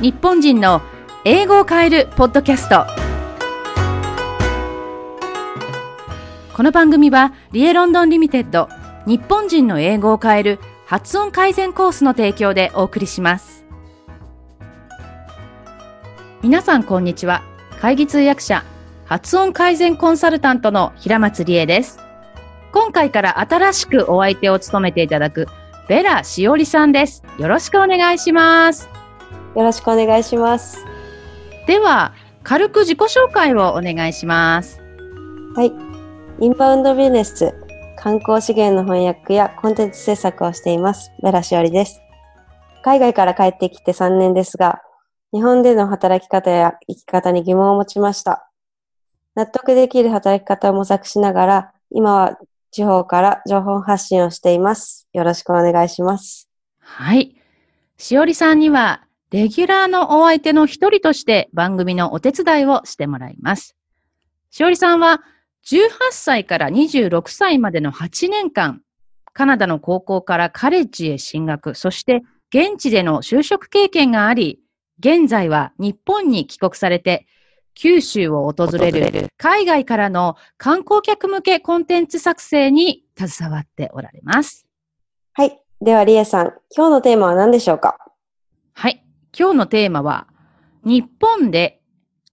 日本人の英語を変えるポッドキャスト。この番組はリエロンドンリミテッド日本人の英語を変える発音改善コースの提供でお送りします。皆さんこんにちは。会議通訳者発音改善コンサルタントの平松理恵です。今回から新しくお相手を務めていただくベラしおりさんです。よろしくお願いします。よろしくお願いします。では、軽く自己紹介をお願いします。はい。インバウンドビジネス、観光資源の翻訳やコンテンツ制作をしています。ベラしおりです。海外から帰ってきて3年ですが、日本での働き方や生き方に疑問を持ちました。納得できる働き方を模索しながら、今は地方から情報発信をしています。よろしくお願いします。はい。しおりさんには、レギュラーのお相手の一人として番組のお手伝いをしてもらいます。しおりさんは18歳から26歳までの8年間、カナダの高校からカレッジへ進学、そして現地での就職経験があり、現在は日本に帰国されて、九州を訪れる海外からの観光客向けコンテンツ作成に携わっておられます。はい。では、リエさん、今日のテーマは何でしょうか？はい。今日のテーマは、日本で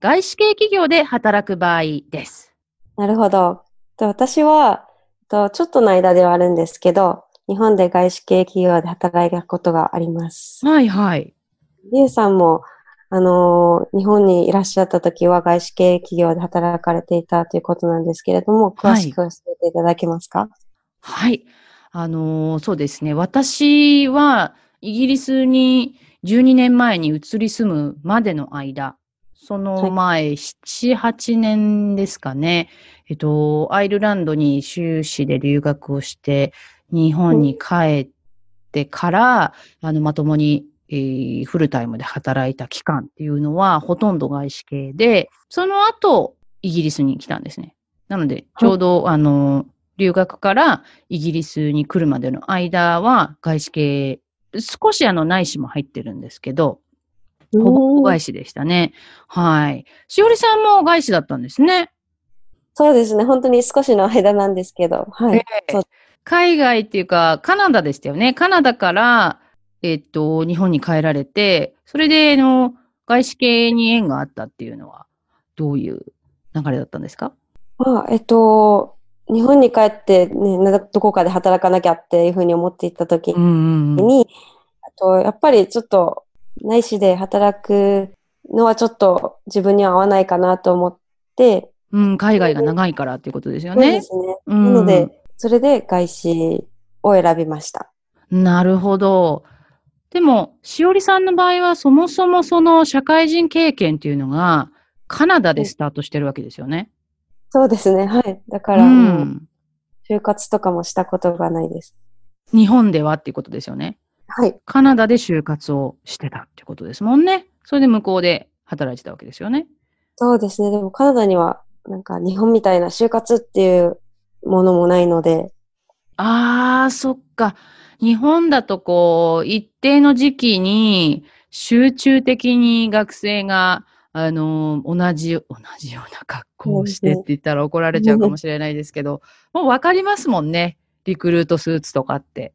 外資系企業で働く場合です。なるほど。と私は、とちょっとの間ではあるんですけど、日本で外資系企業で働いたことがあります。はいはい。リエさんも、あのー日本にいらっしゃった時は外資系企業で働かれていたということなんですけれども、詳しく教えていただけますか？はい。あのーそうですね。私は、イギリスに12年前に移り住むまでの間、その前、7、8年ですかね。えっと、アイルランドに修士で留学をして、日本に帰ってから、あの、まともに、えーフルタイムで働いた期間っていうのは、ほとんど外資系で、その後、イギリスに来たんですね。なので、ちょうど、あの、留学からイギリスに来るまでの間は、外資系、少しあの、内資も入ってるんですけど、ほぼ外資でしたね。はい。しおりさんも外資だったんですね。そうですね。本当に少しの間なんですけど、はい。そう海外っていうか、カナダでしたよね。カナダから、えっと、日本に帰られて、それで、あの、外資系に縁があったっていうのは、どういう流れだったんですか？まあ、えっと、日本に帰ってね、などこかで働かなきゃっていうふうに思っていた時うんうんうん。に、あと、やっぱりちょっと内資で働くのはちょっと自分には合わないかなと思って、うん、海外が長いからっていうことですよね。そうですね。うんなので、それで外資を選びました。なるほど。でも、しおりさんの場合は、そもそもその社会人経験っていうのが、カナダでスタートしてるわけですよね。そうですね。はい。だかうら、もう、ん。就活とかもしたことがないです。日本ではっていうことですよね。はい。カナダで就活をしてたってことですもんね。それで向こうで働いてたわけですよね。そうですね。でもカナダには、なんか日本みたいな就活っていうものもないので、ああ、そっか。日本だとこう、一定の時期に集中的に学生が、あの、同じ、同じような格好をしてって言ったら怒られちゃうかもしれないですけど、もうわかりますもんね。リクルートスーツとかって。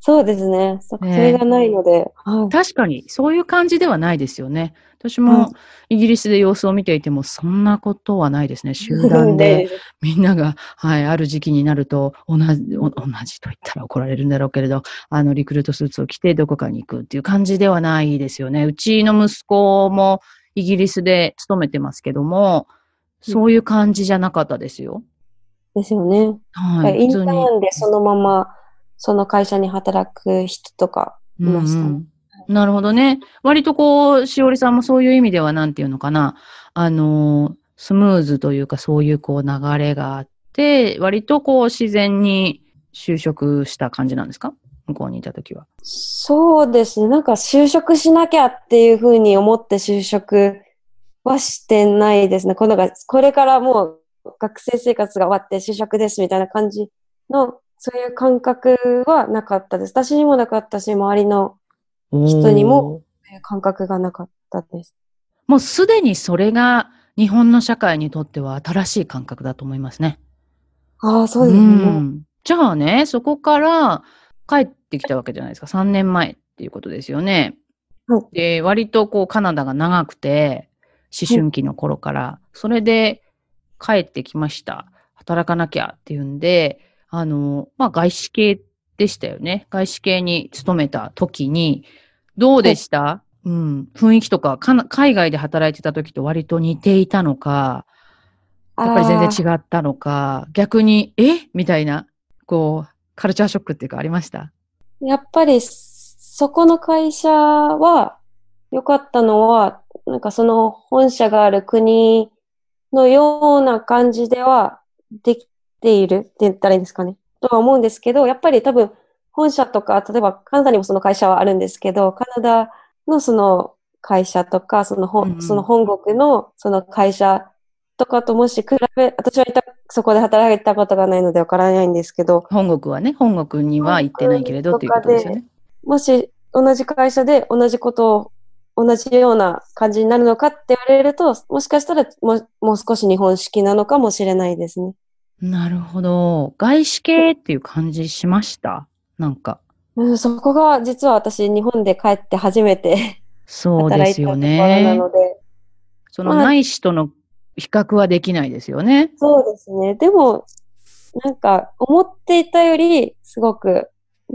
そうですね。それがないので、はい。確かに、そういう感じではないですよね。私うんもイギリスで様子を見ていても、そんなことはないですね。集団で、みんなが、はい、ある時期になると、同じ、お同じと言ったら怒られるんだろうけれど、あの、リクルートスーツを着てどこかに行くっていう感じではないですよね。うちの息子もイギリスで勤めてますけども、そういう感じじゃなかったですよ。ですよね。はい。インターンでそのまま、その会社に働く人とかいましたね。うんうんなるほどね。割とこう、しおりさんもそういう意味では、なんていうのかな。あの、スムーズというか、そういうこう流れがあって、割とこう、自然に就職した感じなんですか？向こうにいたときは。そうですね。なんか就職しなきゃっていうふうに思って就職はしてないですね。このがこれからもう学生生活が終わって就職ですみたいな感じの、そういう感覚はなかったです。私にもなかったし、周りの人にも感覚がなかっったです。もうすでにそれが日本の社会にとっては新しい感覚だと思いますね。ああ、そうですね。んじゃあね、そこから帰ってきたわけじゃないですか。3年前っていうことですよね。はいで、割とこうカナダが長くて、思春期の頃から、それで帰ってきました。働かなきゃっていうんで、あの、まあ、外資系でしたよね。外資系に勤めた時に、どうでした、うん、雰囲気とか海外で働いてた時と割と似ていたのか、やっぱり全然違ったのか、逆に、え？みたいな、こう、カルチャーショックっていうかありました？やっぱり、そこの会社は、良かったのは、なんかその本社がある国のような感じではできているって言ったらいいんですかね？とは思うんですけど、やっぱり多分本社とか、例えばカナダにもその会社はあるんですけど、カナダのその会社とか、その本、その本国のその会社とかともし比べ、私はいた、そこで働いたことがないのでわからないんですけど、本国はね、本国には行ってないけれどっていうことですよね。もし同じ会社で同じことを同じような感じになるのかって言われると、もしかしたらもうもう少し日本式なのかもしれないですね。なるほど。外資系っていう感じしました？なんか。うん、そこが実は私日本で帰って初めてそうですよねそのまあ内視との比較はできないですよね。そうですね。でも、なんか思っていたよりすごく、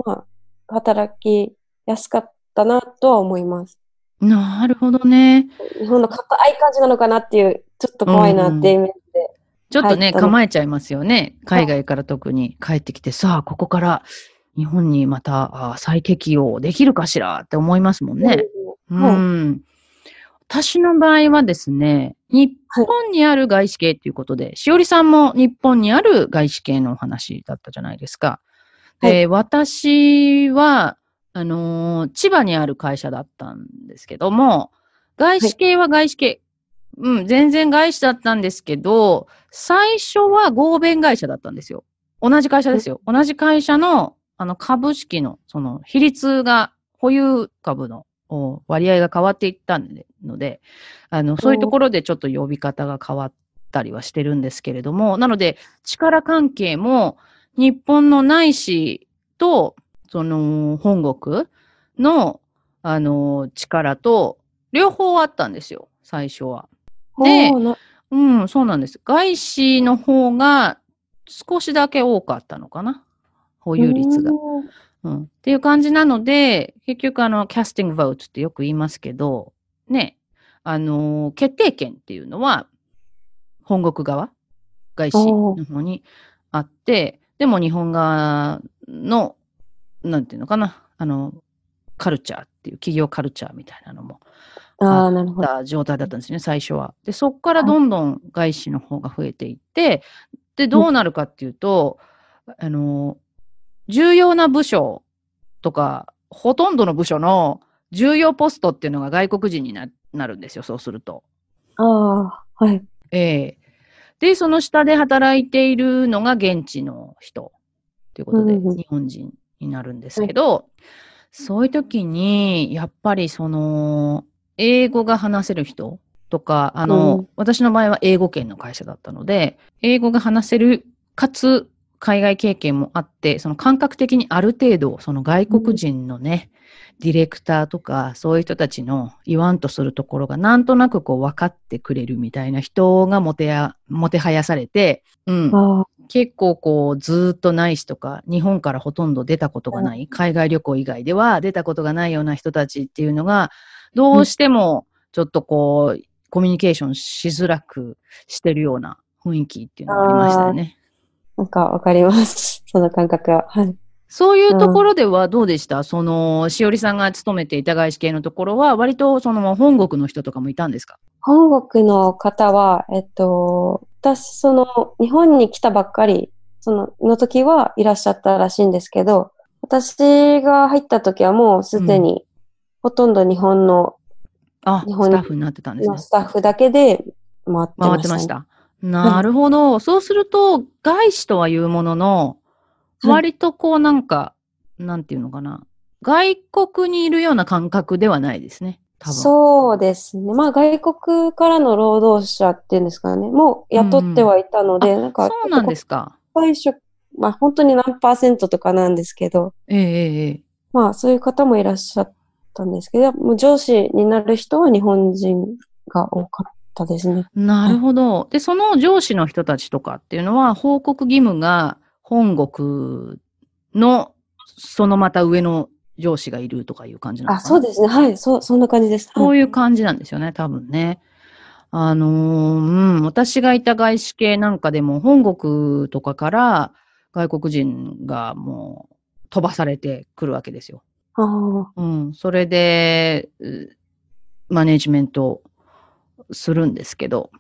まあ、働きやすかったなとは思います。なるほどね。日本の硬い感じなのかなっていう、ちょっと怖いなっていうイメージで。ちょっとね、はい構えちゃいますよね。海外から特に帰ってきて、さあ、ここから日本にまたあ再適応できるかしらって思いますもんね。うはいん。私の場合はですね、日本にある外資系ということで、しおりさんも日本にある外資系のお話だったじゃないですか。で、私は、あのー千葉にある会社だったんですけども、外資系は外資系、うん、全然外資だったんですけど、最初は合弁会社だったんですよ。同じ会社ですよ。同じ会社の、あの、株式の、その、比率が、保有株のお割合が変わっていったので、あの、そういうところでちょっと呼び方が変わったりはしてるんですけれども、なので、力関係も、日本の内資と、その、本国の、あの、力と、両方あったんですよ、最初は。でうん、そうなんです。外資の方が少しだけ多かったのかな。保有率が。うんうん。っていう感じなので、結局あの、キャスティングボートってよく言いますけど、ね、あのー決定権っていうのは、本国側、外資の方にあって、でも日本側の、なんていうのかな、あの、カルチャーっていう、企業カルチャーみたいなのもああ、なるほど。た状態だったんですね、最初は。で、そこからどんどん外資の方が増えていって、で、どうなるかっていうと、あの、重要な部署とか、ほとんどの部署の重要ポストっていうのが外国人にななるんですよ、そうすると。ああ、はい。ええで、その下で働いているのが現地の人ということで、うんうん日本人になるんですけど、そういう時に、やっぱりその、英語が話せる人とか、あの、うん私の場合は英語圏の会社だったので、英語が話せる、かつ、海外経験もあって、その感覚的にある程度、その外国人のね、ディレクターとか、そういう人たちの言わんとするところが、なんとなくこう分かってくれるみたいな人がもてや、もてはやされて、うん。結構こう、ずーっとないしとか、日本からほとんど出たことがない、海外旅行以外では出たことがないような人たちっていうのが、どうしてもちょっとこう、コミュニケーションしづらくしてるような雰囲気っていうのがありましたよね。なんかわかります。その感覚は。はい。そういうところではどうでした、その、しおりさんが勤めていた外資系のところは、割とその本国の人とかもいたんですか？本国の方は、えっと、私、その、日本に来たばっかり、その、の時はいらっしゃったらしいんですけど、私が入った時はもうすでに、ほとんど日本のあ、日本にスタッフになってたんですねの。スタッフだけで回ってました、回ってまし。た。なるほど。そうすると、外資とは言うものの、はい割とこうなんか、なんていうのかな。外国にいるような感覚ではないですね。多分。そうですね。まあ外国からの労働者っていうんですかね。もう雇ってはいたので、なんか、そうなんですか。最初、まあ本当に何パーセントとかなんですけど、ええええまあそういう方もいらっしゃったんですけど、もう上司になる人は日本人が多かったですね。なるほど。で、その上司の人たちとかっていうのは、報告義務が本国の、そのまた上の上司がいるとかいう感じなのあ、かな？そうですね。はい。そう、そんな感じです。はいこういう感じなんですよね、多分ね。あのーうん、私がいた外資系なんかでも、本国とかから外国人がもう飛ばされてくるわけですよ。ああ、うん、それで、うマネジメントするんですけど、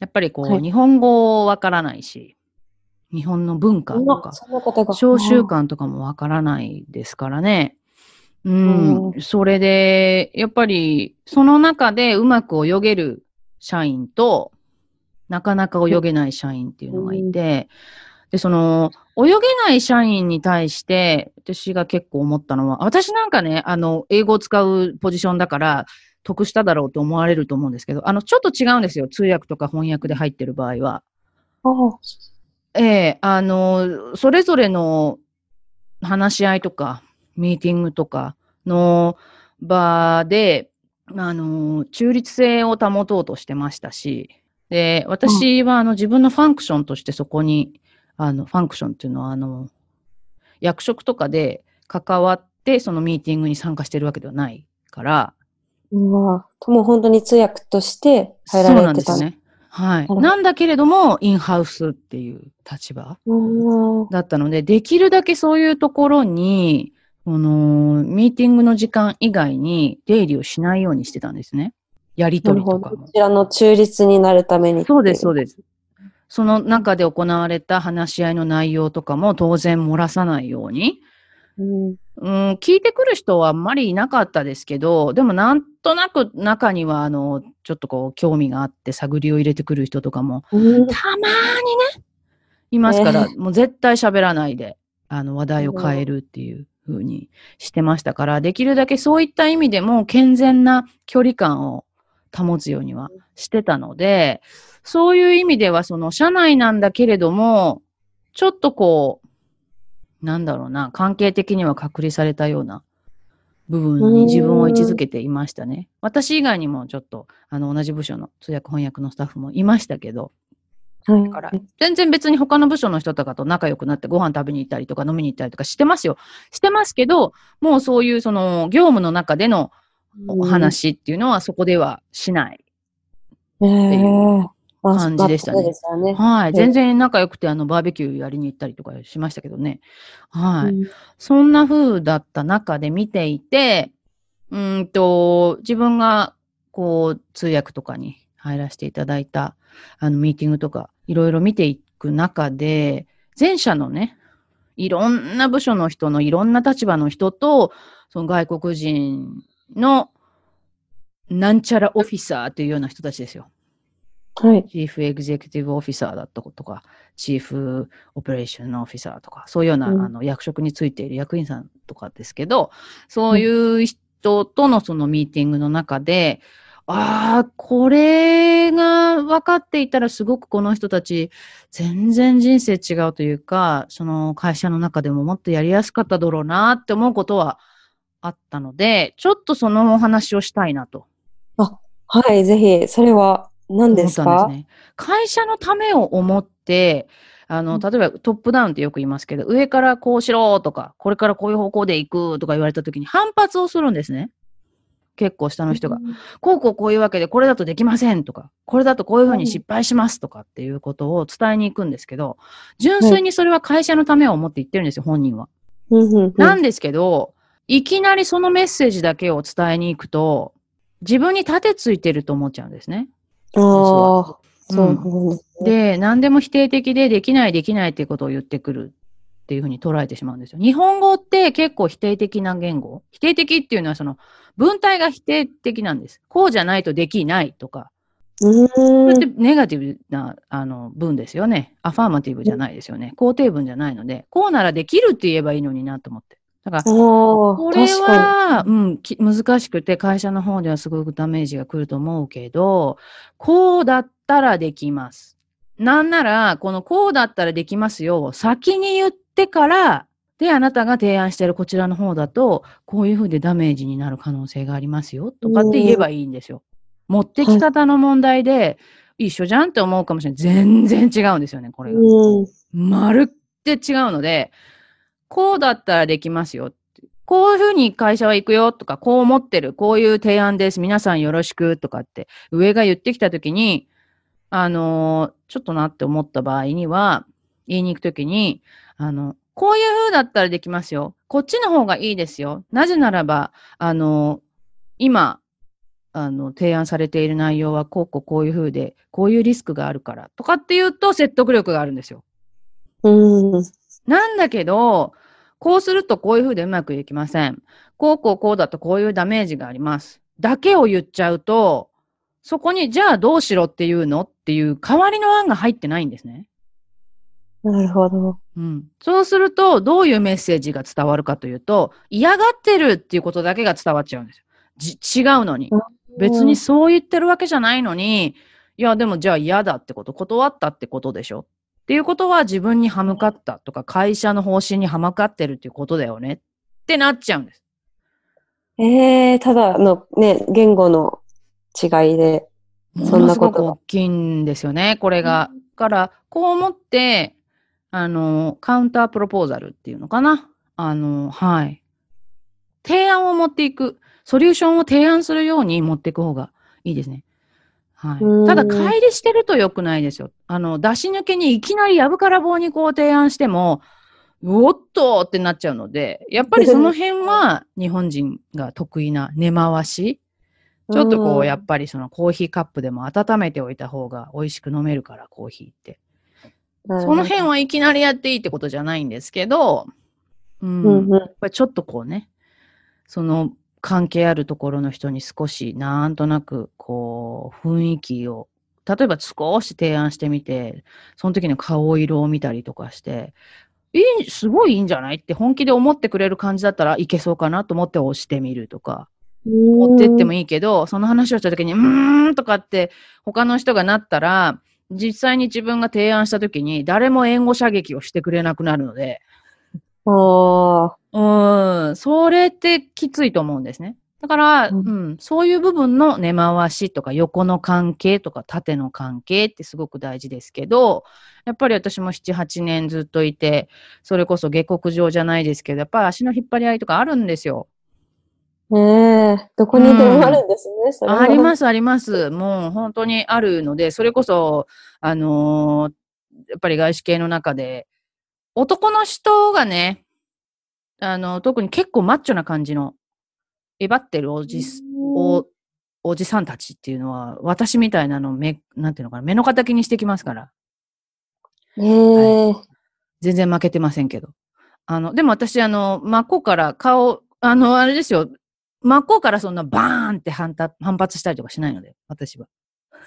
やっぱりこう、はい日本語わからないし、日本の文化とか、そんな方が。小習慣とかもわからないですからね。うん、うそれで、やっぱり、その中でうまく泳げる社員と、なかなか泳げない社員っていうのがいて、で、その、泳げない社員に対して、私が結構思ったのは、私なんかね、あの、英語を使うポジションだから、得しただろうと思われると思うんですけど、あの、ちょっと違うんですよ。通訳とか翻訳で入ってる場合は。ええあの、それぞれの話し合いとか、ミーティングとかの場で、あの、中立性を保とうとしてましたし、で、私はあの自分のファンクションとしてそこに、あの、ファンクションっていうのは、あの、役職とかで関わって、そのミーティングに参加してるわけではないから、まあ、もう本当に通訳として入られてたなんですね。はい。なんだけれども、インハウスっていう立場。うんだったので、できるだけそういうところに、この、ミーティングの時間以外に出入りをしないようにしてたんですね。やりと。りとかも。こちらの中立になるために。そうです、そうでです。その中で行われた話し合いの内容とかも当然漏らさないように。す。うんうん、聞いてくる人はあんまりいなかったですけど、でもなんとなく中には、あの、ちょっとこう、興味があって探りを入れてくる人とかもうんたまーにね、いますから、えもう絶対喋らないで、あの、話題を変えるっていう風にしてましたから、できるだけそういった意味でも健全な距離感を保つようにはしてたので、そういう意味では、その、社内なんだけれども、ちょっとこう、なんだろうな、関係的には隔離されたような部分に自分を位置づけていましたね。私以外にもちょっと、あの、同じ部署の通訳翻訳のスタッフもいましたけど、はいから全然別に他の部署の人とかと仲良くなってご飯食べに行ったりとか飲みに行ったりとかしてますよ。してますけど、もうそういうその業務の中でのお話っていうのはそこではしない。ええまあ感じでしたねそうですよね。はい。え全然仲良くてあのバーベキューやりに行ったりとかしましたけどね。はい。うんそんな風だった中で見ていて、うーんと、自分がこう通訳とかに入らせていただいたあのミーティングとかいろいろ見ていく中で、前者のね、いろんな部署の人のいろんな立場の人と、その外国人のなんちゃらオフィサーというような人たちですよ。はい。チーフエグゼクティブオフィサーだったことか、チーフオペレーションオフィサーとか、そういうような、うん。あの役職についている役員さんとかですけど、そういう人とのそのミーティングの中で、ああ、これが分かっていたらすごくこの人たち全然人生違うというか、その会社の中でももっとやりやすかっただろうなって思うことはあったので、ちょっとそのお話をしたいなと。はい、ぜひ、それは何ですか？会社のためを思って、あの、うん例えばトップダウンってよく言いますけど、上からこうしろとか、これからこういう方向で行くとか言われた時に反発をするんですね。結構下の人が。こうこうこういうわけで、これだとできませんとか、これだとこういうふうに失敗しますとかっていうことを伝えに行くんですけど、純粋にそれは会社のためを思って言ってるんですよ、本人は。なんですけど、いきなりそのメッセージだけを伝えに行くと、自分に盾ついてると思っちゃうんですね。ああ、そううんで何でも否定的でできないできないっていうことを言ってくるっていうふうに捉えてしまうんですよ。日本語って結構否定的な言語。否定的っていうのはその文体が否定的なんです。こうじゃないとできないとか。うそれってネガティブなあの文ですよね。アファーマティブじゃないですよね。肯定文じゃないので、こうならできるって言えばいいのになと思って。だから、これは、うん、き難しくて会社の方ではすごくダメージが来ると思うけど、こうだったらできます。なんなら、このこうだったらできますよを先に言ってから、で、あなたが提案しているこちらの方だと、こういうふうでダメージになる可能性がありますよ、とかって言えばいいんですよ。持ってき方の問題で、一緒じゃんって思うかもしれない。全然違うんですよね、これが。まるって違うので、こうだったらできますよ。こういうふうに会社は行くよとか、こう思ってる、こういう提案です、皆さんよろしくとかって、上が言ってきたときに、あのーちょっとなって思った場合には、言いに行くときに、あの、こういう風だったらできますよ。こっちの方がいいですよ。なぜならば、あの、今、あの、提案されている内容は、こうこうこういう風で、こういうリスクがあるから、とかっていうと説得力があるんですよ。うん。なんだけど、こうするとこういう風でうまくいきません。こうこうこうだとこういうダメージがあります。だけを言っちゃうと、そこに、じゃあどうしろっていうのっていう代わりの案が入ってないんですね。なるほど。うん。そうすると、どういうメッセージが伝わるかというと、嫌がってるっていうことだけが伝わっちゃうんですよ。じ違うのに。別にそう言ってるわけじゃないのに、いや、でもじゃあ嫌だってこと、断ったってことでしょっていうことは自分に歯向かったとか、会社の方針に歯向かってるっていうことだよねってなっちゃうんです。ええただのね、言語の違いで。そんなことがものすごく大きいんですよね、これが。だから、こう思って、あの、カウンタープロポーザルっていうのかな。あの、はい。提案を持っていく、ソリューションを提案するように持っていく方がいいですね。はい。うんただ、乖離してると良くないですよ。あの、出し抜けにいきなりやぶから棒にこう提案しても、おっとってなっちゃうので、やっぱりその辺は 日本人が得意な根回し。ちょっとこう、やっぱりそのコーヒーカップでも温めておいた方が美味しく飲めるから、コーヒーって。ぱその辺はいきなりやっていいってことじゃないんですけど、うんやっぱりちょっとこうね、その関係あるところの人に少しなんとなくこう雰囲気を、例えば少し提案してみて、その時の顔色を見たりとかして、いい、すごいいいんじゃないって本気で思ってくれる感じだったらいけそうかなと思って押してみるとか。持ってってもいい。けど、その話をした時に、うーんとかって他の人がなったら、実際に自分が提案した時に誰も援護射撃をしてくれなくなるので、あうーん、それってきついと思うんですね。だから、ううんん、そういう部分の根回しとか横の関係とか縦の関係ってすごく大事ですけど、やっぱり私も7、8年ずっといて、それこそ下克上じゃないですけど、やっぱり足の引っ張り合いとかあるんですよ。あ。ねえ。どこにでもあるんですね、それは。あります、あります。もう本当にあるので、それこそ、あのーやっぱり外資系の中で、男の人がね、あの、特に結構マッチョな感じの、えばってるおじす、お、おじさんたちっていうのは、私みたいなのを目、なんていうのかな、目の敵にしてきますから。ええ全然負けてませんけど。あの、でも私、あの、真っ向から顔、あの、あれですよ、真っ向からそんなバーンって反発反発したりとかしないので、私は。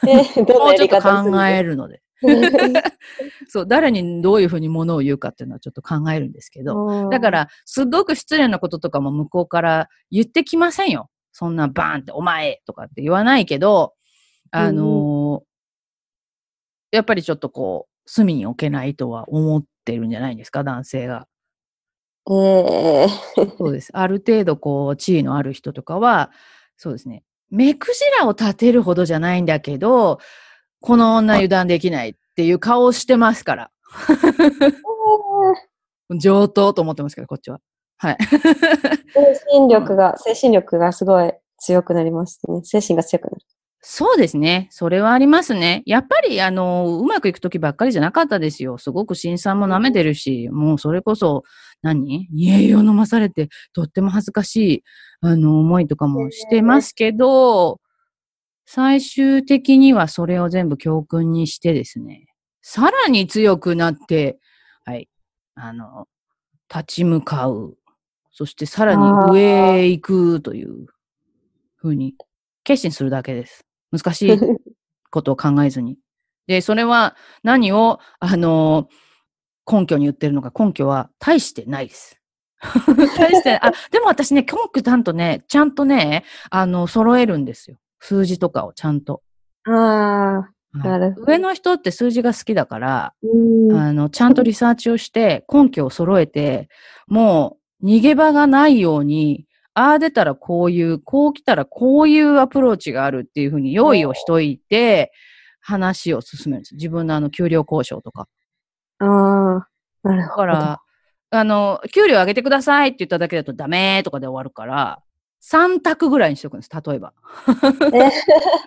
えーもうちょっと考えるので。そう、誰にどういうふうにものを言うかっていうのはちょっと考えるんですけど。だか、ら、すごく失礼なこととかも向こうから言ってきませんよ。そんなバーンって、お前とかって言わないけど、あのーやっぱりちょっとこう、隅に置けないとは思ってるんじゃないですか、男性が。ええそうです。ある程度こう、地位のある人とかは、そうですね。目くじらを立てるほどじゃないんだけど、この女油断できないっていう顔をしてますから。上等と思ってますけど、こっちは。はい。精神力が、精神力がすごい強くなりますね。精神が強くなる。そうですね。それはありますね。やっぱり、あの、うまくいくときばっかりじゃなかったですよ。すごく辛酸も舐めてるし、もうそれこそ、何？家を飲まされて、とっても恥ずかしい、あの、思いとかもしてますけど、最終的にはそれを全部教訓にしてですね、さらに強くなって、はい、あの、立ち向かう。そしてさらに上へ行くというふうに決心するだけです。難しい ことを考えずに。で、それは何を、あの、根拠に言ってるのか、根拠は大してないです。大して、あ、でも私ね、コンクちゃんとね、ちゃんとね、あの、揃えるんですよ。数字とかをちゃんと。ああ、はいなるほど上の人って数字が好きだから、うん。あの、ちゃんとリサーチをして、根拠を揃えて、もう、逃げ場がないように、ああ出たらこういう、こう来たらこういうアプローチがあるっていうふうに用意をしといて、話を進めるんです。自分のあの、給料交渉とか。ああ、なるほど。だから、あの、給料上げてくださいって言っただけだとダメとかで終わるから、3択ぐらいにしておくんです、例えば。え？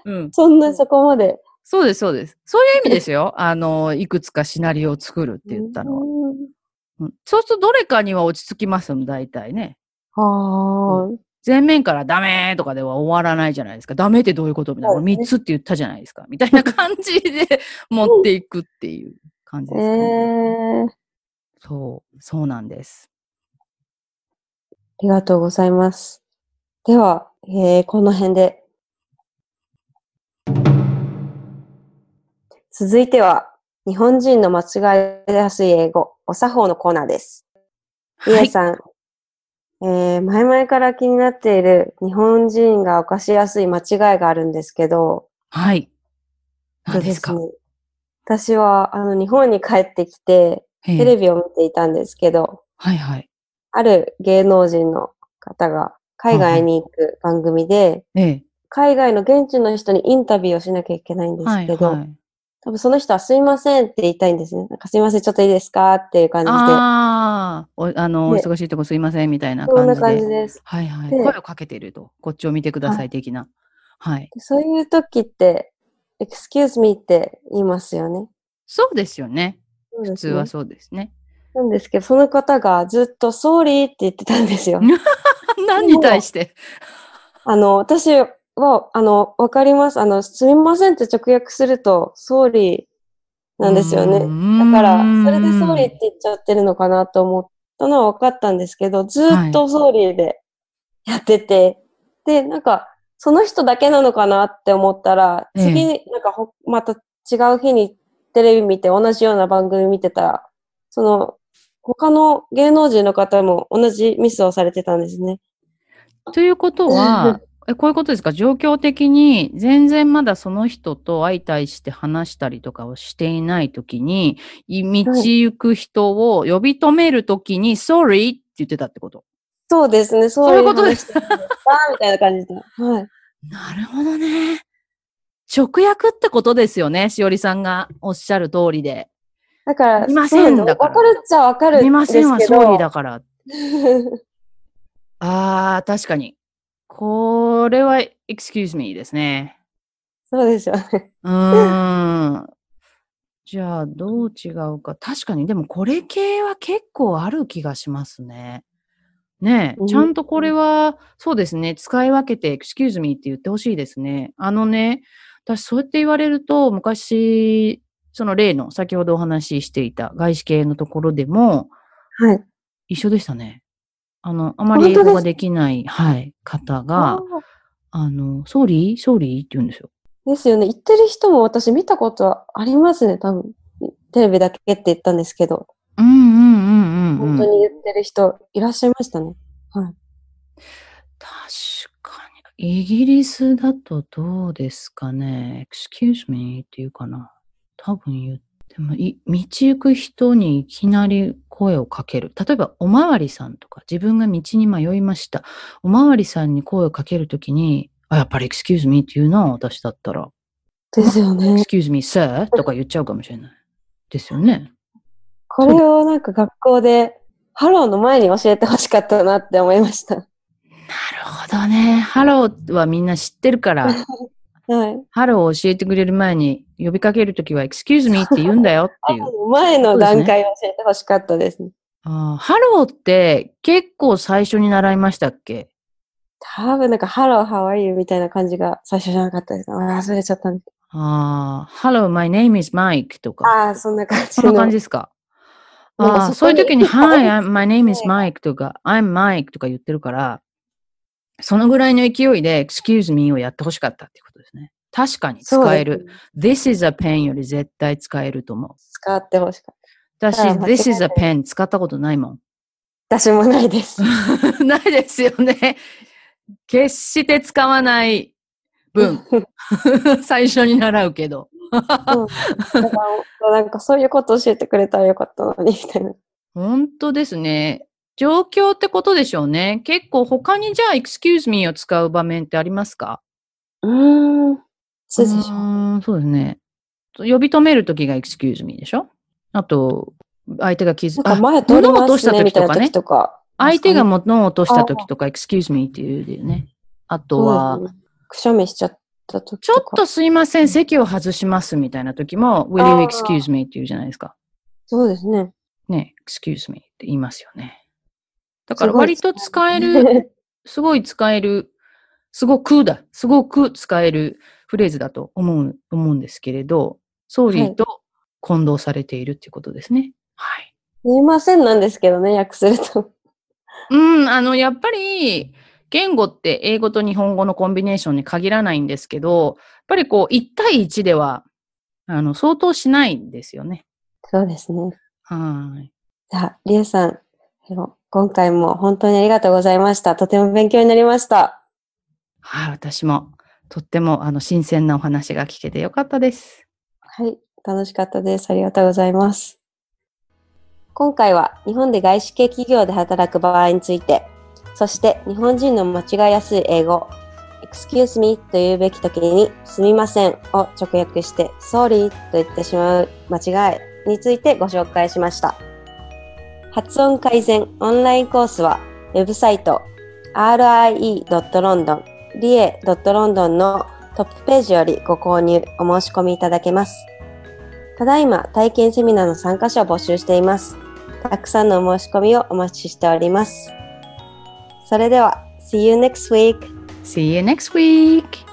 うん。そんなそこまで？そうです、そうです。そういう意味ですよ。あの、いくつかシナリオを作るって言ったのは。うんうんそうするとどれかには落ち着きますよ、大体ね。ああ、全面からダメとかでは終わらないじゃないですか。ダメってどういうことみたいな。そうですね3つって言ったじゃないですか。みたいな感じで持っていくっていう感じえですかね。えあそう、そうなんです。りがとうございます。では、えー、この辺で。続いては、日本人の間違いやすい英語、お作法のコーナーです。リはい。エさん、えー、前々から気になっている日本人が犯しやすい間違いがあるんですけど、はい。何ですか、ね私は、あの、日本に帰ってきて、ええテレビを見ていたんですけど、はいはい。ある芸能人の方が海外に行く番組で、ええ。海外の現地の人にインタビューをしなきゃいけないんですはいけど、はい。多分その人はすいませんって言いたいんですね。なんかすいません、ちょっといいですかっていう感じで。ああ、おあの、おで忙しいとこすいませんみたいなそんな感じで。感じです。はいはい。で声をかけてると。こっちを見てください的な。はい。でそういう時って、excuse me って言いますよね。そうですよね。普普通はそうですね。なんですけど、その方がずっと sorry って言ってたんですよ。何に対して？あの、私は、あの、わかります。あの、すみませんって直訳すると sorry なんですよね。だから、それで sorry って言っちゃってるのかなと思ったのは分かったんですけど、ずっと sorry でやってて、で、なんか、その人だけなのかなって思ったら、ええ次、なんかほ、また違う日にテレビ見て同じような番組見てたら、その、他の芸能人の方も同じミスをされてたんですね。ということは、えこういうことですか？状況的に全然まだその人と相対して話したりとかをしていないときに、い道行く人を呼び止めるときに、sorry って言ってたってこと？そうですね、そういうことです話だみたいな感じで。はい。なるほどね。直訳ってことですよね。しおりさんがおっしゃる通りで。だから、いませんだからわかるっちゃわかるすみま。せんは sorry だから。ああ、確かに。これは excuse me ですね。そうですよね。うーん。じゃあ、どう違うか。確かに、でもこれ系は結構ある気がしますね。ねえ、うんちゃんとこれは、そうですね、使い分けて、excuse me って言ってほしいですね。あのね、私そうやって言われると、昔、その例の、先ほどお話ししていた外資系のところでも、はい。一緒でしたね。あの、あまり英語ができない、はい、方が、あの、sorry? sorry? って言うんですよ。ですよね。言ってる人も私見たことありますね、多分。テレビだけって言ったんですけど、うんうんうんうん、うん。本当に言ってる人いらっしゃいましたね。はい。確かに。イギリスだとどうですかね？excuse me っていうかな。多分言ってもい、道行く人にいきなり声をかける。例えば、おまわりさんとか、自分が道に迷いました。おまわりさんに声をかけるときに、あ、やっぱり excuse me って言うな、私だったら。ですよね。excuse me, sir? とか言っちゃうかもしれない。ですよね。これをなんか学校で、ハローの前に教えてほしかったなって思いました。なるほどね。ハローはみんな知ってるから、はい。ハローを教えてくれる前に呼びかけるときは excuse me って言うんだよっていう。前の段階を教えてほしかったですね。ハローって結構最初に習いましたっけ？多分なんか、 hello, how are you みたいな感じが最初じゃなかったです。忘れちゃったんです。ああ、Hello, my name is Mike とか。ああ、そんな感じそんなの。感じですか？ああ、そういう時に、Hi, I'm- my name is Mike とか、I'm Mike とか言ってるから、そのぐらいの勢いで Excuse me をやってほしかったっていうことですね。確かに使える。This is a pen より絶対使えると思う。使ってほしかっ私、あ間違い This is a pen 使ったことないもん。私もないです。ないですよね。決して使わない文。最初に習うけど。うんなんかそういうこと教えてくれたらよかったのに、みたいな。本当ですね。状況ってことでしょうね。結構他にじゃあ excuse me を使う場面ってありますか？うーん。そうでしょうそうですね。呼び止めるときが excuse me でしょ？あと、相手が気づなんか前通り物を落としたますね、みたいな時とかねか。相手が物を落としたときとか excuse me って言うよね。あとは、くしゃみしちゃった時ちょ。っとすいません、席を外しますみたいな時も、will あ you ー excuse me って言うじゃないですか。そうですね。ね、excuse me って言いますよね。だから割と使える、すごい使える、すごくだ、すごく使えるフレーズだと思う、思うんですけれど、ソーリーと混同されているっていうことですね。はい。すいませんなんですけどね、訳すると。うん、あの、やっぱり、言語って英語と日本語のコンビネーションに限らないんですけど、やっぱりこう、1対1では、あの、相当しないんですよね。そうですね。はい。じゃあ、りえさん、今回も本当にありがとうございました。とても勉強になりました。はい、私も、とっても、あの、新鮮なお話が聞けてよかったです。はい、楽しかったです。ありがとうございます。今回は日本で外資系企業で働く場合について、そして日本人の間違いやすい英語、excuse me と言うべき時にすみませんを直訳して sorry と言ってしまう間違いについてご紹介しました。発音改善オンラインコースはウェブサイト rie.london リエ .london のトップページよりご購入お申し込みいただけます。ただいま体験セミナーの参加者を募集しています。たくさんのお申し込みをお待ちしております。それでは、See you next week! See you next week!